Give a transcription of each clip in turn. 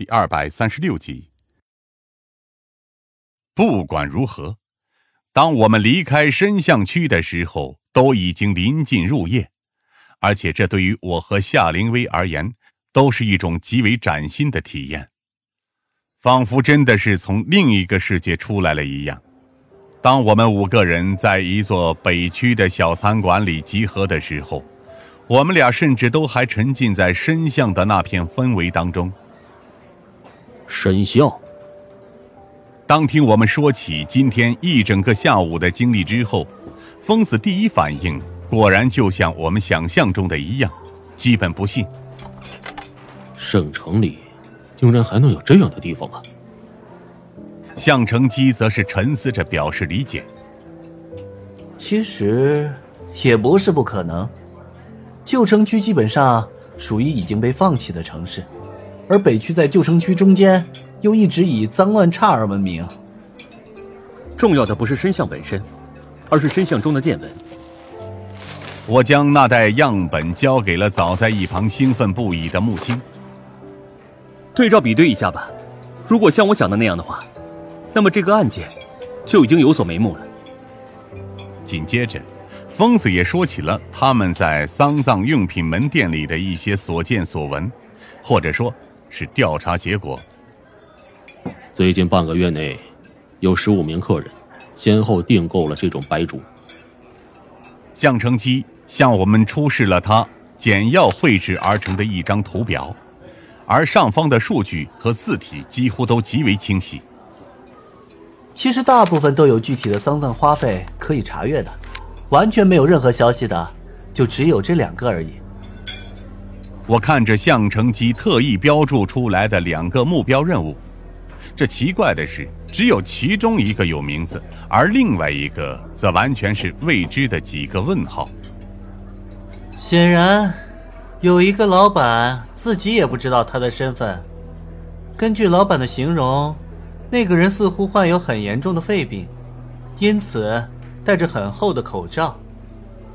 第二百三十六集。不管如何，当我们离开深巷区的时候，都已经临近入夜，而且这对于我和夏灵薇而言，都是一种极为崭新的体验，仿佛真的是从另一个世界出来了一样。当我们五个人在一座北区的小餐馆里集合的时候，我们俩甚至都还沉浸在深巷的那片氛围当中。深巷。当听我们说起今天一整个下午的经历之后，疯子第一反应果然就像我们想象中的一样，基本不信。省城里，竟然还能有这样的地方啊！向成基则是沉思着表示理解。其实也不是不可能，旧城区基本上属于已经被放弃的城市。而北区在旧城区中间，又一直以脏乱差而闻名。重要的不是身像本身，而是身像中的见闻。我将那袋样本交给了早在一旁兴奋不已的木青。对照比对一下吧，如果像我想的那样的话，那么这个案件就已经有所眉目了。紧接着，疯子也说起了他们在丧葬用品门店里的一些所见所闻，或者说。是调查结果。最近半个月内，有十五名客人先后订购了这种白烛。向成基向我们出示了他简要绘制而成的一张图表，而上方的数据和字体几乎都极为清晰。其实大部分都有具体的丧葬花费可以查阅的，完全没有任何消息的，就只有这两个而已。我看着向成基特意标注出来的两个目标任务，这奇怪的是，只有其中一个有名字，而另外一个则完全是未知的几个问号。显然，有一个老板自己也不知道他的身份。根据老板的形容，那个人似乎患有很严重的肺病，因此戴着很厚的口罩。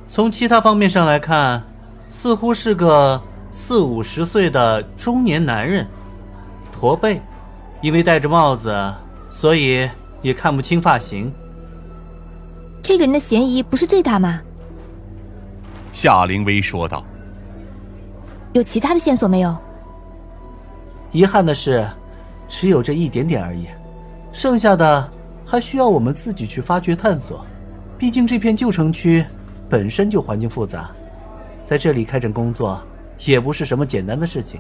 从其他方面上来看，似乎是个。四五十岁的中年男人，驼背，因为戴着帽子，所以也看不清发型。这个人的嫌疑不是最大吗？夏灵薇说道。有其他的线索没有？遗憾的是，只有这一点点而已，剩下的还需要我们自己去发掘探索。毕竟这片旧城区本身就环境复杂，在这里开展工作。也不是什么简单的事情。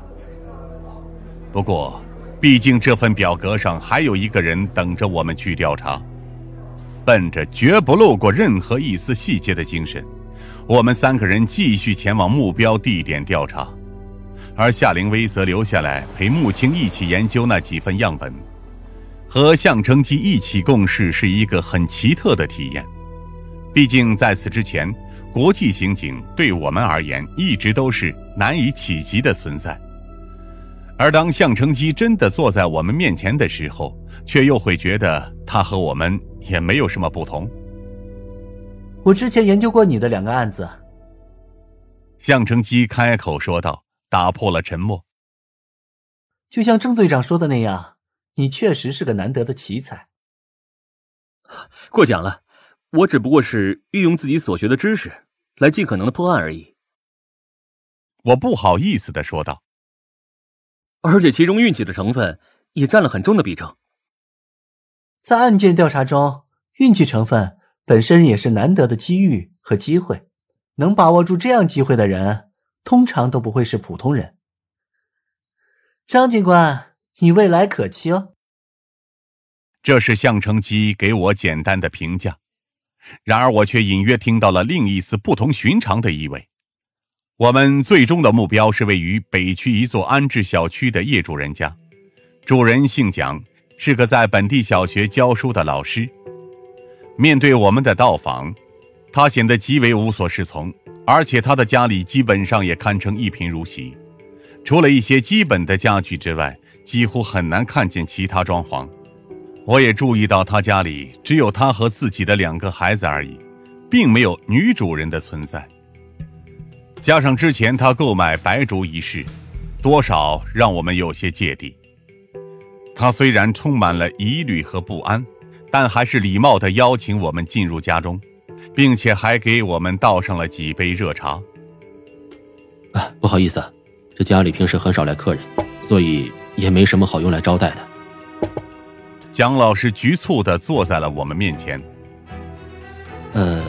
不过，毕竟这份表格上还有一个人等着我们去调查。奔着绝不漏过任何一丝细节的精神，我们三个人继续前往目标地点调查，而夏灵薇则留下来陪穆青一起研究那几份样本。和向成基一起共事是一个很奇特的体验，毕竟在此之前。国际刑警对我们而言一直都是难以企及的存在，而当向成基真的坐在我们面前的时候，却又会觉得他和我们也没有什么不同。我之前研究过你的两个案子，向成基开口说道，打破了沉默。就像郑队长说的那样，你确实是个难得的奇才。过奖了，我只不过是运用自己所学的知识。来尽可能的破案而已。我不好意思的说道。而且其中运气的成分也占了很重的比重。在案件调查中，运气成分本身也是难得的机遇和机会。能把握住这样机会的人，通常都不会是普通人。张警官，你未来可期哦。这是向成基给我简单的评价。然而，我却隐约听到了另一丝不同寻常的意味。我们最终的目标是位于北区一座安置小区的业主人家，主人姓蒋，是个在本地小学教书的老师。面对我们的到访，他显得极为无所适从，而且他的家里基本上也堪称一贫如洗，除了一些基本的家具之外，几乎很难看见其他装潢。我也注意到，他家里只有他和自己的两个孩子而已，并没有女主人的存在。加上之前他购买白烛一事，多少让我们有些芥蒂。他虽然充满了疑虑和不安，但还是礼貌地邀请我们进入家中，并且还给我们倒上了几杯热茶。啊，不好意思，这家里平时很少来客人，所以也没什么好用来招待的。蒋老师局促的坐在了我们面前。呃，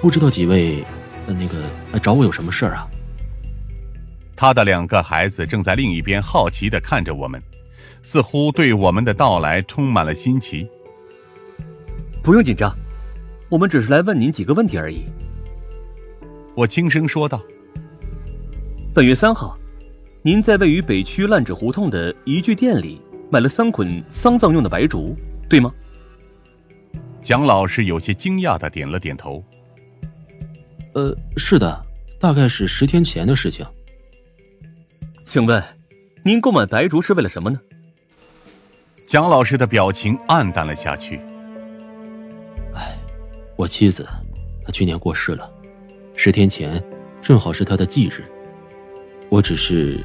不知道几位，呃，那个找我有什么事儿啊？他的两个孩子正在另一边好奇的看着我们，似乎对我们的到来充满了新奇。不用紧张，我们只是来问您几个问题而已。我轻声说道。本月三号，您在位于北区烂纸胡同的一具店里买了三捆丧葬用的白竹，对吗？蒋老师有些惊讶的点了点头。呃，是的，大概是十天前的事情。请问，您购买白竹是为了什么呢？蒋老师的表情黯淡了下去。唉，我妻子，她去年过世了，十天前正好是她的忌日。我只是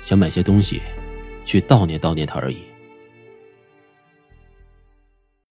想买些东西，去悼念悼念他而已。